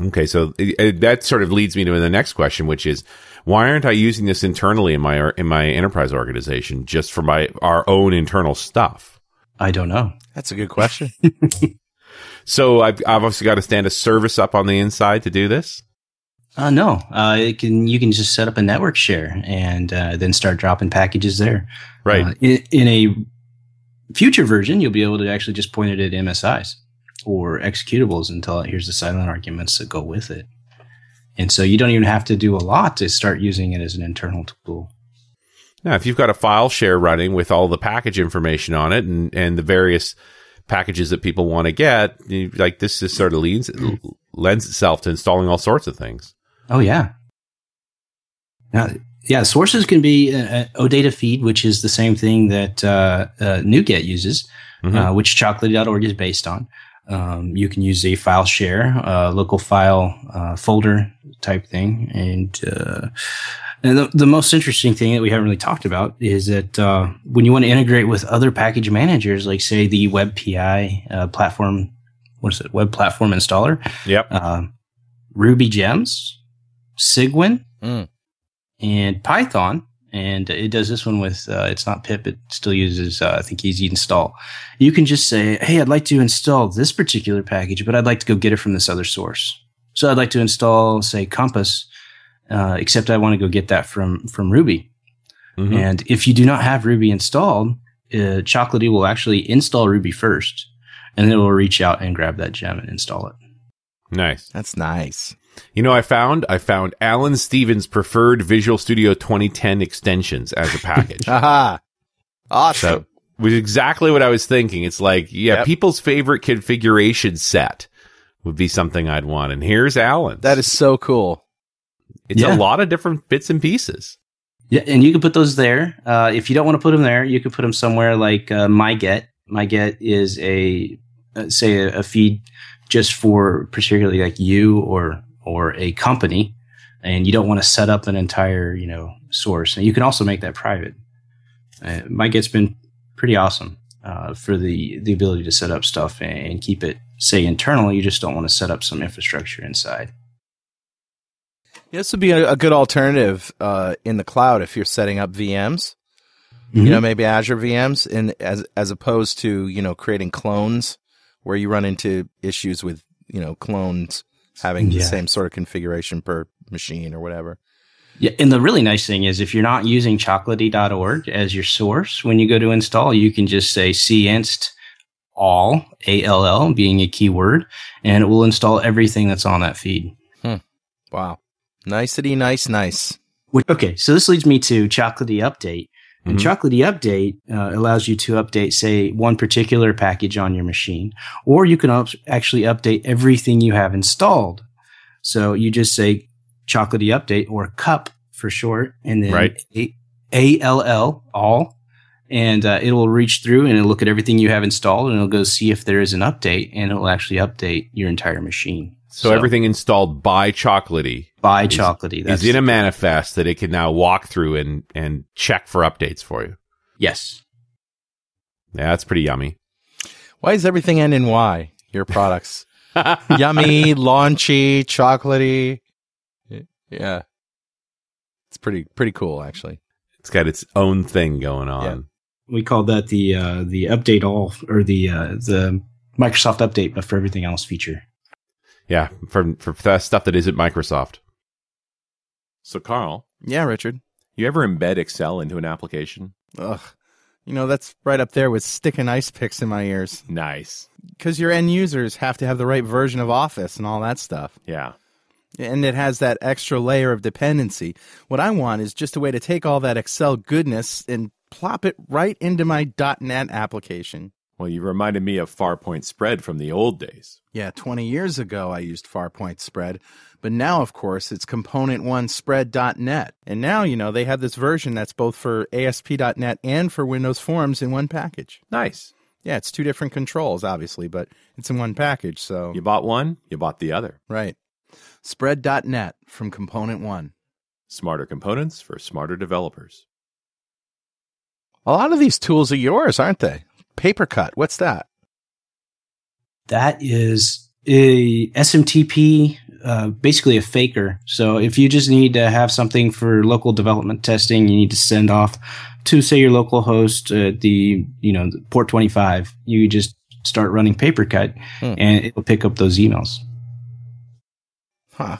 Okay, so it, it- that sort of leads me to the next question, which is, why aren't I using this internally in my in my enterprise organization just for my our own internal stuff? I don't know. That's a good question. So I've I've obviously got to stand a service up on the inside to do this. Uh, no, uh, it can you can just set up a network share and uh, then start dropping packages there. Right. Uh, in, in a future version, you'll be able to actually just point it at MSIs or executables until it here's the silent arguments that go with it. And so you don't even have to do a lot to start using it as an internal tool. Now, if you've got a file share running with all the package information on it and, and the various packages that people want to get, you, like this just sort of leans, lends itself to installing all sorts of things. Oh yeah. Uh, yeah, sources can be uh, OData feed, which is the same thing that uh, uh, NuGet uses, Mhm. uh, which chocolatey.org is based on. Um, you can use a file share, uh, local file uh, folder type thing, and uh, and the, the most interesting thing that we haven't really talked about is that uh, when you want to integrate with other package managers, like say the WebPI uh, platform, what is it, Web Platform Installer, Yep. uh, Ruby Gems, Cygwin, Mm. and Python. And it does this one with, uh, it's not pip, it still uses, uh, I think, easy install. You can just say, hey, I'd like to install this particular package, but I'd like to go get it from this other source. So I'd like to install, say, Compass, uh, except I want to go get that from, from Ruby. Mhm. And if you do not have Ruby installed, uh, Chocolatey will actually install Ruby first, and then it will reach out and grab that gem and install it. Nice. That's nice. You know, I found I found Alan Stevens' preferred Visual Studio 2010 extensions as a package. Aha. Awesome. so, was exactly what I was thinking. It's like, yeah, Yep. people's favorite configuration set would be something I'd want. And here's Alan. that is so cool. it's Yeah. a lot of different bits and pieces. Yeah, and you can put those there. Uh, if you don't want to put them there, you can put them somewhere like uh, MyGet. MyGet is a uh, say a, a feed just for particularly like you or or a company, and you don't want to set up an entire you know source. And you can also make that private. Uh, MyGet's been pretty awesome uh, for the the ability to set up stuff and, keep it say internal. You just don't want to set up some infrastructure inside. This would be a, a good alternative uh, in the cloud if you're setting up VMs. Mm-hmm. You know, maybe Azure VMs, and as as opposed to you know creating clones where you run into issues with you know clones having the same sort of configuration per machine or whatever. Yeah, and the really nice thing is if you're not using chocolatey.org as your source, when you go to install, you can just say cinst all, A-L-L being a keyword, and it will install everything that's on that feed. Hmm. Wow, nicety, nice, nice. Okay, so this leads me to Chocolatey Update. And Mhm. Chocolatey Update uh, allows you to update, say, one particular package on your machine, or you can actually update everything you have installed. So you just say Chocolatey Update or CUP for short, and then Right. A- A-L-L, all, and uh, it will reach through and it'll look at everything you have installed and it'll go see if there is an update, and it will actually update your entire machine. So, everything installed by Chocolatey by is- Chocolatey. is in a manifest that it can now walk through and, and check for updates for you. yes. Yeah, that's pretty yummy. Why does everything end in Y? Your products, yummy, launchy, chocolatey. Yeah, it's pretty pretty cool actually. It's got its own thing going on. we called that the uh, the update all or the uh, the Microsoft update, but for everything else feature. Yeah, for for stuff that isn't Microsoft. So, Carl, Yeah, Richard. you ever embed Excel into an application? Ugh, you know that's right up there with sticking ice picks in my ears. Nice. because your end users have to have the right version of Office and all that stuff. Yeah. And it has that extra layer of dependency. What I want is just a way to take all that Excel goodness and plop it right into my .NET application. Well, you reminded me of Farpoint Spread from the old days. Yeah, 20 years ago I used Farpoint Spread, but now of course it's ComponentOne Spread.net. And now, you know, they have this version that's both for ASP.NET and for Windows Forms in one package. Nice. Yeah, it's two different controls, obviously, but it's in one package, so You bought one, you bought the other. right. Spread.net from ComponentOne. Smarter components for smarter developers. A lot of these tools are yours, aren't they? Papercut, what's that? That is a SMTP, uh, basically a faker. So if you just need to have something for local development testing, you need to send off to say your local host at the you know the port twenty five. You just start running Papercut, Hmm. and it will pick up those emails. Huh.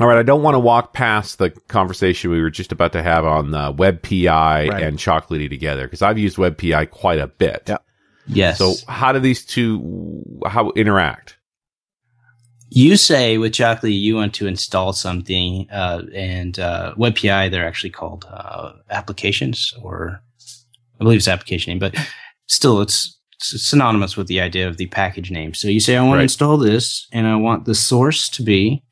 All right, I don't want to walk past the conversation we were just about to have on uh, WebPI Right. and Chocolatey together because I've used WebPI quite a bit. Yep. Yes. So how do these two how interact? you say with Chocolatey you want to install something, uh, and uh, WebPI they're actually called uh, applications, or I believe it's application name, but still it's, it's synonymous with the idea of the package name. So you say I want Right. to install this, and I want the source to be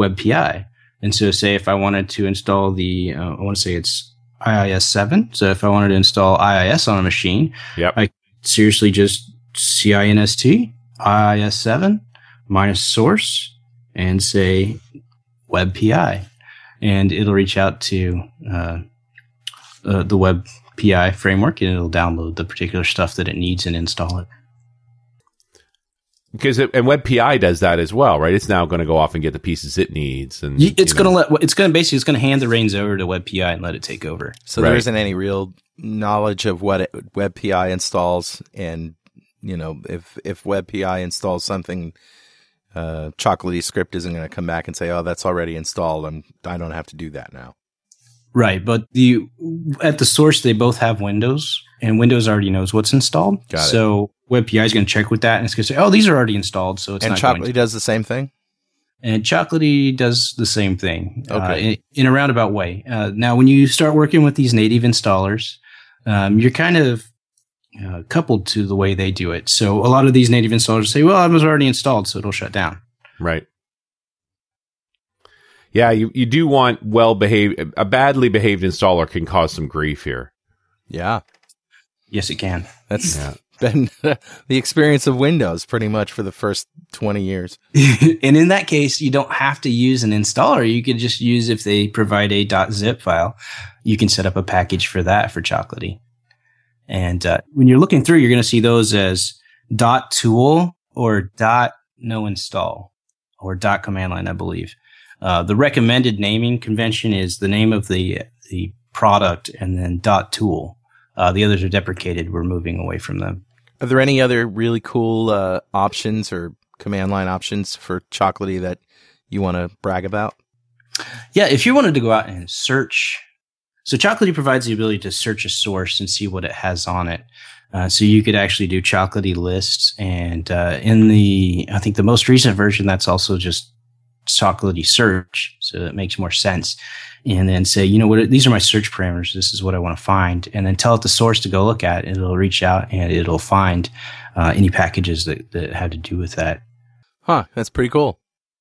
WebPI, And so, say if I wanted to install the, uh, I want to say it's IIS 7. So if I wanted to install IIS on a machine, Yep. I seriously just CINST, IIS 7 minus source and say web PI. And it'll reach out to uh, uh, the web PI framework and it'll download the particular stuff that it needs and install it. Because it, and WebPI does that as well, right? It's now going to go off and get the pieces it needs, and It's gonna let it's gonna basically it's gonna hand the reins over to Web PI and let it take over. So Right. there isn't any real knowledge of what it, WebPI installs, and you know if if WebPI installs something, uh, Chocolatey script isn't going to come back and say, "Oh, that's already installed. I'm I don't have to do that now." Right, but the at the source they both have Windows, and Windows already knows what's installed. Got it. so WebPI is going to check with that, and it's going to say, "Oh, these are already installed." So it's and not going Chocolatey to. does the same thing. And Chocolatey does the same thing, uh, Okay. in, in a roundabout way. Uh, now, when you start working with these native installers, um, you're kind of uh, coupled to the way they do it. So a lot of these native installers say, "Well, I was already installed, so it'll shut down." right. Yeah, you, you do want well behaved. A badly behaved installer can cause some grief here. Yeah, Yes, it can. that's Yeah. Been the experience of Windows pretty much for the first twenty years. and in that case, you don't have to use an installer. You could just use if they provide a .zip file, you can set up a package for that for Chocolatey. And uh, when you're looking through, you're going to see those as dot .tool or dot .no install or dot .command line, I believe. Uh, the recommended naming convention is the name of the the product and then dot .tool. Uh, the others are deprecated. We're moving away from them. Are there any other really cool uh, options or command line options for Chocolatey that you want to brag about? Yeah, if you wanted to go out and search, so Chocolatey provides the ability to search a source and see what it has on it. Uh, so you could actually do Chocolatey lists, and uh, in the I think the most recent version, that's also just Chocolatey search, so it makes more sense. And then say, you know what, these are my search parameters. This is what I want to find, and then tell it the source to go look at. And it'll reach out and it'll find uh, any packages that, that have to do with that Huh, that's pretty cool.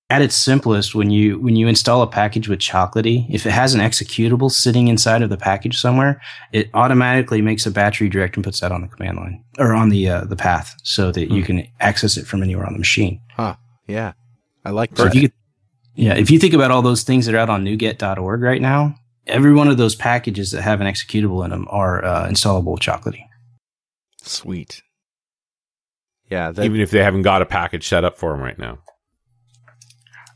at its simplest, when you when you install a package with Chocolatey, if it has an executable sitting inside of the package somewhere, it automatically makes a batch redirect and puts that on the command line or on the uh, the path, so that you can access it from anywhere on the machine. Huh, yeah, I like So that. if you could, yeah, if you think about all those things that are out on NuGet.org right now, every one of those packages that have an executable in them are uh, installable with Chocolatey. Sweet. Yeah, that, Even if they haven't got a package set up for them right now.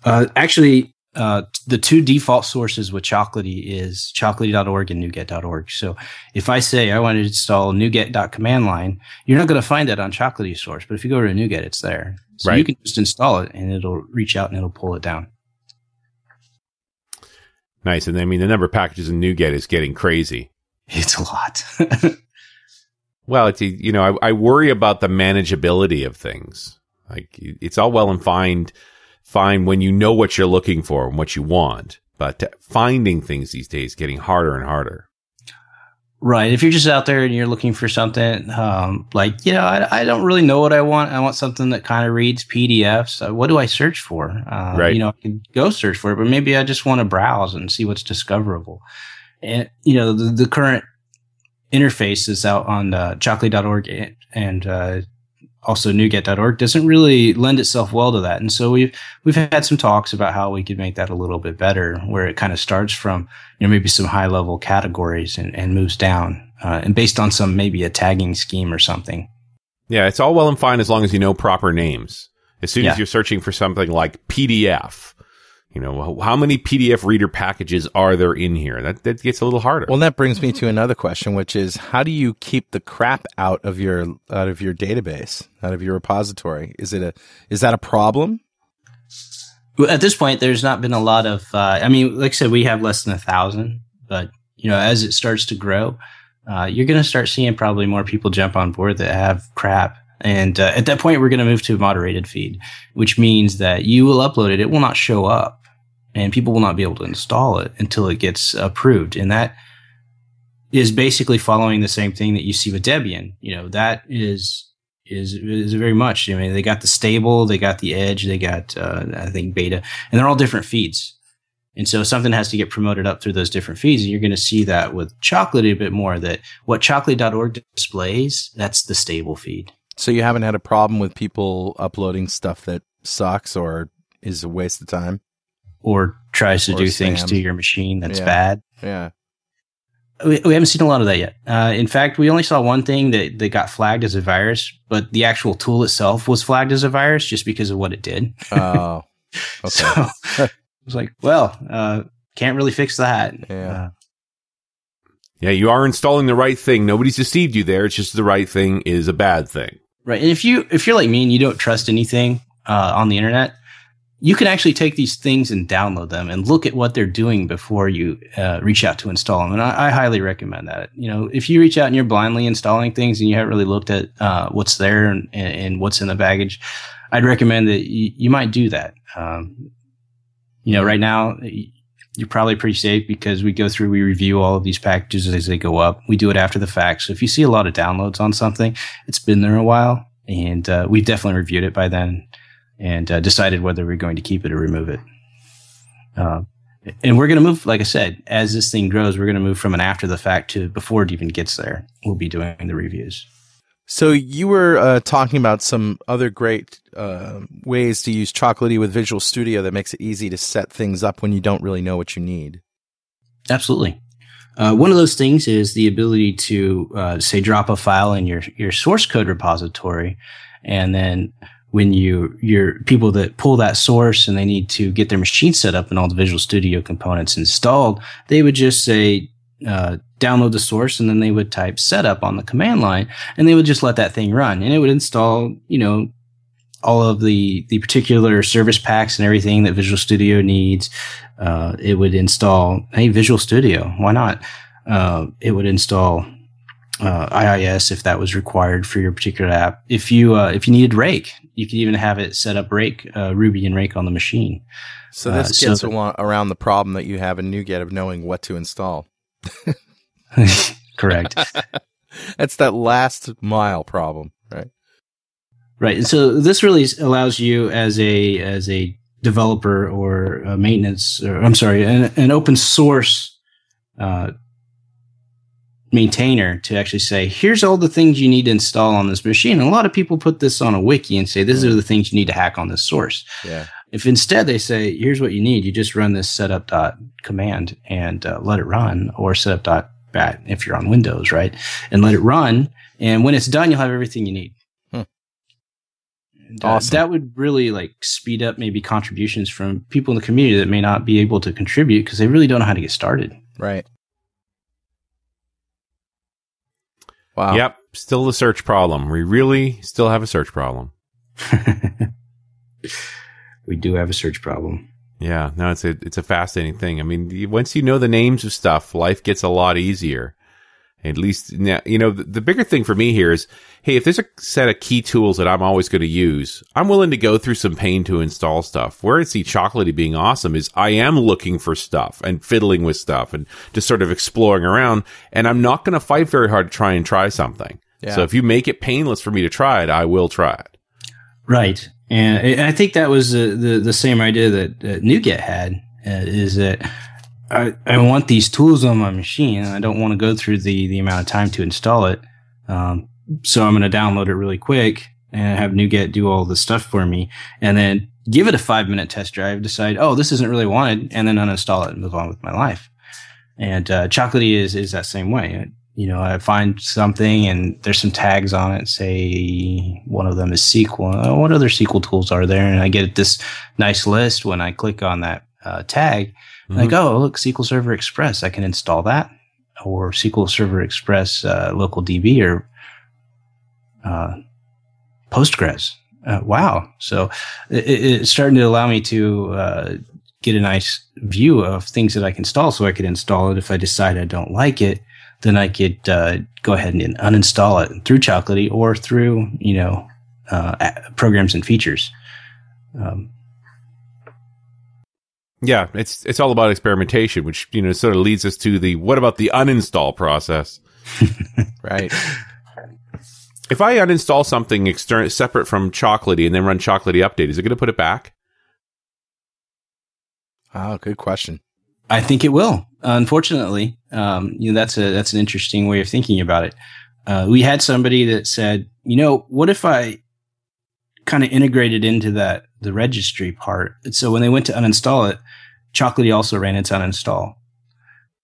Uh, actually, uh, the two default sources with Chocolatey is chocolatey.org and NuGet.org. So if I say I want to install NuGet.command line, you're not going to find that on Chocolatey source. But if you go to NuGet, it's there. So you can just install it and it'll reach out and it'll pull it down. Nice. And I mean, the number of packages in NuGet is getting crazy. It's a lot. Well, it's you know, I, I worry about the manageability of things. Like it's all well and fine, fine when you know what you're looking for and what you want, but finding things these days is getting harder and harder. Right. If you're just out there and you're looking for something, um, like, you know, I, I don't really know what I want. I want something that kind of reads PDFs. Uh, what do I search for? Uh, Right. You know, I can go search for it, but maybe I just want to browse and see what's discoverable. And, you know, the, the current interface is out on uh, chocolatey.org and, and uh, also NuGet.org doesn't really lend itself well to that. And so we've we've had some talks about how we could make that a little bit better, where it kind of starts from you know maybe some high level categories and, and moves down, uh, and based on some maybe a tagging scheme or something. Yeah, it's all well and fine as long as you know proper names. As soon Yeah. as you're searching for something like PDF, you know, how many PDF reader packages are there in here? That that gets a little harder. well, that brings me to another question, which is how do you keep the crap out of your out of your database, out of your repository? Is it a is that a problem? At this point, there's not been a lot of. Uh, I mean, like I said, we have less than a thousand, but you know, as it starts to grow, uh, you're going to start seeing probably more people jump on board that have crap. And uh, at that point, we're going to move to a moderated feed, which means that you will upload it; it will not show up, and people will not be able to install it until it gets approved. And that is basically following the same thing that you see with Debian. You know, that is is is very much. I mean, they got the stable, they got the edge, they got uh, I think beta, and they're all different feeds. And so something has to get promoted up through those different feeds. And you're going to see that with Chocolate a bit more that what chocolatey.org displays, that's the stable feed. So you haven't had a problem with people uploading stuff that sucks or is a waste of time? Or tries to Or do things to your machine that's Yeah. bad. Yeah. We, we haven't seen a lot of that yet. Uh, in fact, we only saw one thing that, that got flagged as a virus, but the actual tool itself was flagged as a virus just because of what it did. Oh. Okay. So I was like, well, uh, can't really fix that. Yeah. Uh, Yeah, you are installing the right thing. Nobody's deceived you there. It's just the right thing is a bad thing. right. And if you if you're like me and you don't trust anything uh, on the internet, you can actually take these things and download them and look at what they're doing before you uh, reach out to install them. And I, I highly recommend that. You know, if you reach out and you're blindly installing things and you haven't really looked at uh, what's there and, and what's in the baggage, I'd recommend that you, you might do that. Um, you know, right now you're probably pretty safe because we go through, we review all of these packages as they go up. We do it after the fact. So if you see a lot of downloads on something, it's been there a while, and uh, we've definitely reviewed it by then and uh, decided whether we're going to keep it or remove it. Uh, and we're going to move, like I said, as this thing grows, we're going to move from an after the fact to before it even gets there. We'll be doing the reviews. So you were uh, talking about some other great uh, ways to use Chocolatey with Visual Studio that makes it easy to set things up when you don't really know what you need. Absolutely. Uh, one of those things is the ability to uh, say drop a file in your your source code repository, and then when you your people that pull that source and they need to get their machine set up and all the Visual Studio components installed, they would just say uh, download the source and then they would type setup on the command line and they would just let that thing run and it would install you know all of the the particular service packs and everything that Visual Studio needs. Uh, it would install hey Visual Studio, why not? Uh, it would install uh, IIS if that was required for your particular app. If you uh, if you needed Rake, you could even have it set up Rake uh, Ruby and Rake on the machine. So Uh, this so gets the- alo- around the problem that you have in NuGet of knowing what to install. Correct. That's that last mile problem, right? Right. And so this really allows you as a as a developer or a maintenance or I'm sorry, an, an open source uh, maintainer to actually say, here's all the things you need to install on this machine. And a lot of people put this on a wiki and say, these are the things you need to hack on this source. Yeah. If instead they say, here's what you need, you just run this setup dot command and uh, let it run, or setup dot bat if you're on Windows, right? And let it run. And when it's done, you'll have everything you need. Hmm. And, uh, Awesome. that would really like speed up maybe contributions from people in the community that may not be able to contribute because they really don't know how to get started. Right. Wow. Yep, still the search problem. We really still have a search problem. we do have a search problem. Yeah, no, it's a it's a fascinating thing. I mean, once you know the names of stuff, life gets a lot easier. At least, now, you know, the, the bigger thing for me here is, hey, if there's a set of key tools that I'm always going to use, I'm willing to go through some pain to install stuff. Where I see Chocolatey being awesome is I am looking for stuff and fiddling with stuff and just sort of exploring around, and I'm not going to fight very hard to try and try something. Yeah. So if you make it painless for me to try it, I will try it. Right. And I think that was the, the, the same idea that, that NuGet had uh, is that I, I want these tools on my machine and I don't want to go through the, the amount of time to install it. Um, so I'm going to download it really quick and have NuGet do all the stuff for me and then give it a five minute test drive, decide, oh, this isn't really wanted, and then uninstall it and move on with my life. And uh, Chocolatey is, is that same way. You know, I find something and there's some tags on it. Say one of them is SQL. Oh, what other SQL tools are there? And I get this nice list when I click on that uh, tag. Like, oh, look, SQL Server Express. I can install that, or SQL Server Express uh, local DB or uh, Postgres. Uh, wow! So it, it- it's starting to allow me to uh, get a nice view of things that I can install, so I could install it. If I decide I don't like it, then I could uh, go ahead and uninstall it through Chocolatey or through you know uh, programs and features. Um, Yeah, it's it's all about experimentation, which you know sort of leads us to the what about the uninstall process? Right. If I uninstall something external separate from Chocolatey and then run Chocolatey update, is it going to put it back? Oh, good question. I think it will. Unfortunately, um, you know that's a that's an interesting way of thinking about it. Uh, we had somebody that said, you know, what if I kind of integrated into that the registry part? So when they went to uninstall it, Chocolatey also ran its uninstall.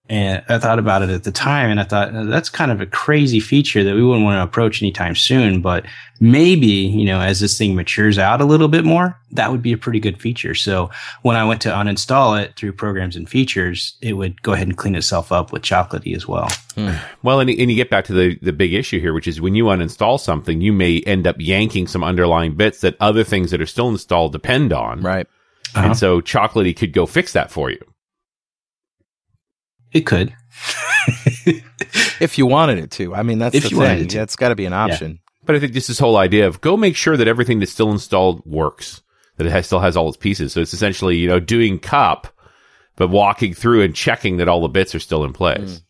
And I thought about it at the time and I thought that's kind of a crazy feature that we wouldn't want to approach anytime soon. But maybe, you know, as this thing matures out a little bit more, that would be a pretty good feature. So when I went to uninstall it through programs and features, it would go ahead and clean itself up with Chocolatey as well. Well, and, and you get back to the, the big issue here, which is when you uninstall something, you may end up yanking some underlying bits that other things that are still installed depend on. Right. Uh-huh. And so Chocolatey could go fix that for you. It could. If you wanted it to. I mean, that's If the you wanted thing. it to. That's got to be an option. But I think just this whole idea of go make sure that everything that's still installed works, that it has, still has all its pieces. So it's essentially, you know, doing cup, but walking through and checking that all the bits are still in place. Hmm.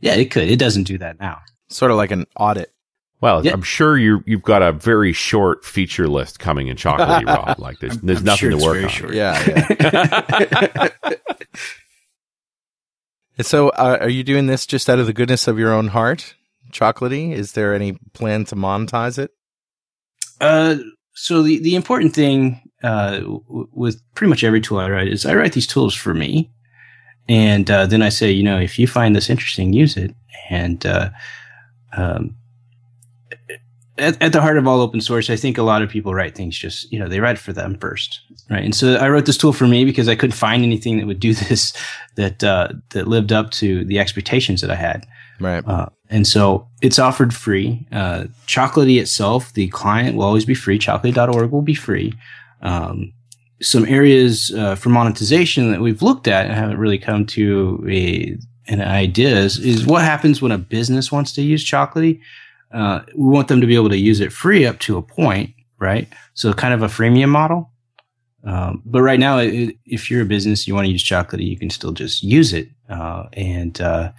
Yeah, it could. It doesn't do that now. Sort of like an audit. Well, Yeah. I'm sure you you've got a very short feature list coming in Chocolatey Rob. Like there's there's I'm nothing sure to it's work very on. short. Yeah. yeah. So, uh, are you doing this just out of the goodness of your own heart, Chocolatey? Is there any plan to monetize it? Uh, so the, the important thing uh, w- with pretty much every tool I write is I write these tools for me, and uh, then I say, you know, if you find this interesting, use it. And uh, um, at, at the heart of all open source, I think a lot of people write things just, you know, they write for them first, right? And so I wrote this tool for me because I couldn't find anything that would do this that uh, that lived up to the expectations that I had. Right. Uh, and so it's offered free. Uh, Chocolatey itself, the client will always be free. Chocolatey.org will be free. Um, some areas uh, for monetization that we've looked at and haven't really come to a, an idea is, is what happens when a business wants to use Chocolatey. Uh, we want them to be able to use it free up to a point, right? So kind of a freemium model. Um, but right now, it, if you're a business, you want to use Chocolatey, you can still just use it. Uh, and uh,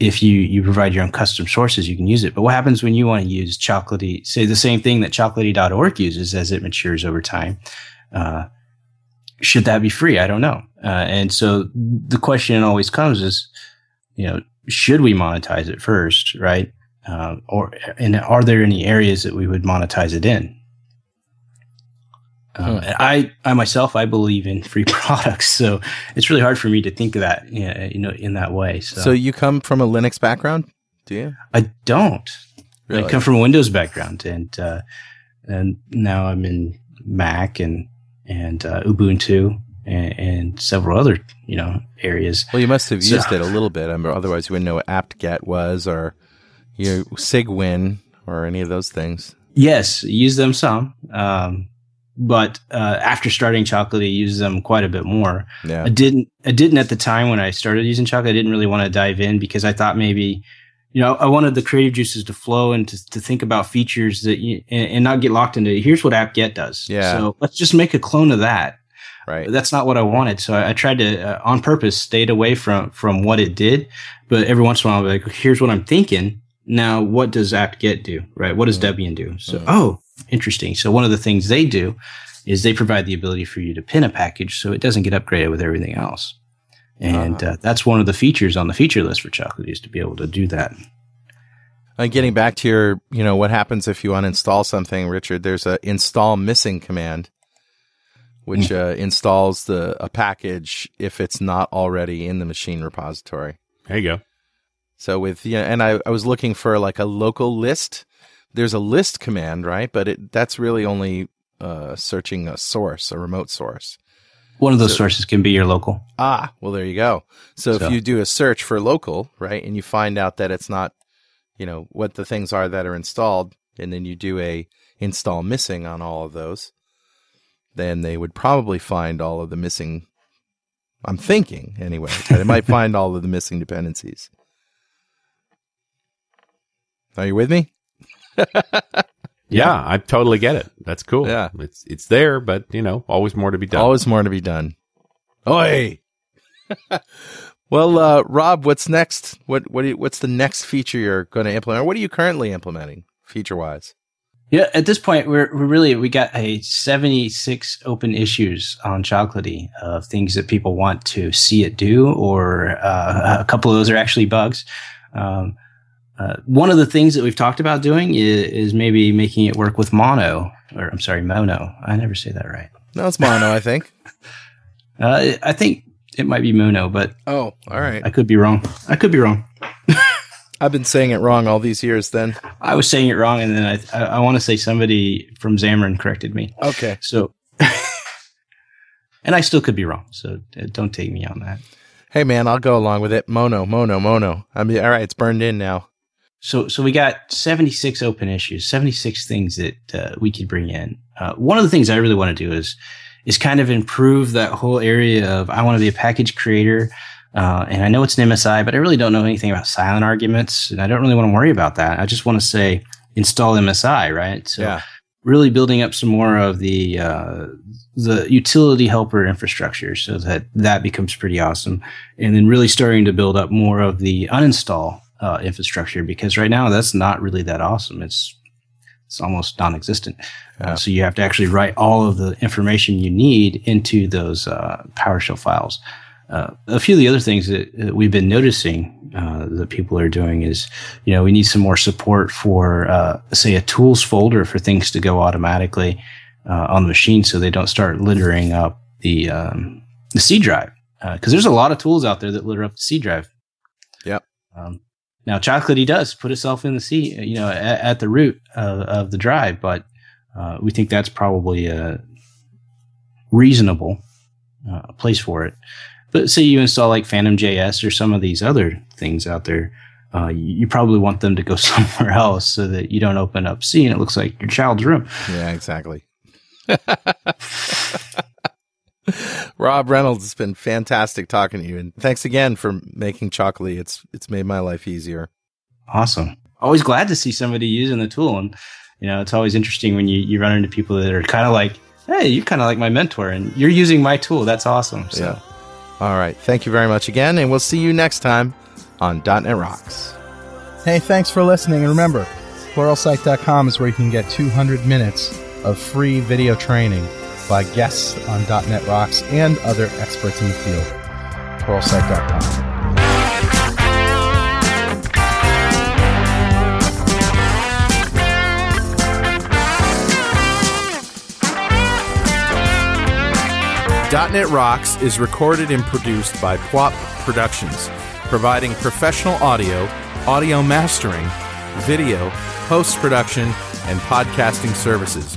if you you provide your own custom sources, you can use it. But what happens when you want to use Chocolatey? Say the same thing that Chocolatey.org uses as it matures over time. Uh, should that be free? I don't know. Uh, and so the question always comes is, you know, should we monetize it first, right? Uh, or and are there any areas that we would monetize it in? Uh, and I, I myself, I believe in free products, so it's really hard for me to think of that, you know, in that way. So, So you come from a Linux background, do you? I don't. Really? I come from a Windows background, and uh, and now I'm in Mac and and uh, Ubuntu and, and several other you know areas. Well, you must have So- used it a little bit. I mean, otherwise, you wouldn't know what apt-get was or you know, Cygwin or any of those things. Yes, use them some, um, but uh, after starting Chocolate, I use them quite a bit more. Yeah. I didn't. I didn't at the time when I started using Chocolate. I didn't really want to dive in because I thought maybe, you know, I wanted the creative juices to flow and to, to think about features that you, and, and not get locked into. Here's what apt-get does. Yeah. So let's just make a clone of that. Right. That's not what I wanted. So I, I tried to, uh, on purpose, stayed away from from what it did. But every once in a while, I'll be like, here's what I'm thinking. Now, what does apt-get do? Right? What does Debian do? So, oh, interesting. So one of the things they do is they provide the ability for you to pin a package so it doesn't get upgraded with everything else. And uh, that's one of the features on the feature list for Chocolate is to be able to do that. And getting back to your, you know, what happens if you uninstall something, Richard? There's a install missing command, which uh, installs the a package if it's not already in the machine repository. There you go. So with yeah, and I, I was looking for like a local list. There's a list command, right? But it that's really only uh, searching a source, a remote source. One of those sources can be your local. Ah, well, there you go. So, So- if you do a search for local, right, and you find out that it's not, you know, what the things are that are installed, and then you do a install missing on all of those, then they would probably find all of the missing. I'm thinking anyway that it might find all of the missing dependencies. Are you with me? Yeah, I totally get it. That's cool. Yeah. It's it's there, but you know, always more to be done. Always more to be done. Oi. well, uh, Rob, what's next? What what you, what's the next feature you're going to implement? Or what are you currently implementing feature wise? Yeah, at this point, we're, we're really we got a seventy six open issues on Chocolatey of things that people want to see it do, or uh, a couple of those are actually bugs. Um, uh, one of the things that we've talked about doing is, is maybe making it work with mono, or I'm sorry, mono. I never say that right. No, it's mono, I think. Uh, I think it might be mono, but Oh, all right. I could be wrong. I could be wrong. I've been saying it wrong all these years then. I was saying it wrong, and then I I, I want to say somebody from Xamarin corrected me. Okay. So, and I still could be wrong. So uh, don't take me on that. Hey man, I'll go along with it. Mono, mono, mono. I mean, all right, it's burned in now. So so we got seventy six open issues, seventy six things that uh, we could bring in. Uh, one of the things I really want to do is is kind of improve that whole area of I want to be a package creator. Uh, and I know it's an MSI, but I really don't know anything about silent arguments, and I don't really want to worry about that. I just want to say install MSI, right? So Yeah. really building up some more of the uh, the utility helper infrastructure so that that becomes pretty awesome, and then really starting to build up more of the uninstall uh, infrastructure because right now that's not really that awesome. It's it's almost non-existent. Uh, so you have to actually write all of the information you need into those uh, PowerShell files. Uh, a few of the other things that, that we've been noticing uh, that people are doing is, you know, we need some more support for, uh, say, a tools folder for things to go automatically uh, on the machine, so they don't start littering up the um, the C drive. Because there's a lot of tools out there that litter up the C drive. Yep. Um, now, Chocolatey does put itself in the C, you know, at, at the root of, of the drive, but uh, we think that's probably a reasonable uh, place for it. But say you install like PhantomJS or some of these other things out there, uh, you probably want them to go somewhere else so that you don't open up C and it looks like your child's room. Yeah, exactly. Rob Reynolds, it's been fantastic talking to you, and thanks again for making Chocolatey. It's it's made my life easier. Awesome. Always glad to see somebody using the tool. And, you know, it's always interesting when you, you run into people that are kind of like, hey, you're kind of like my mentor and you're using my tool. That's awesome. So, Yeah. All right, thank you very much again, and we'll see you next time on .NET Rocks. Hey, thanks for listening. And remember, pluralsight.com is where you can get 200 minutes of free video training by guests on .NET Rocks and other experts in the field. pluralsight.com. .NET Rocks is recorded and produced by PWOP Productions, providing professional audio, audio mastering, video, post-production, and podcasting services.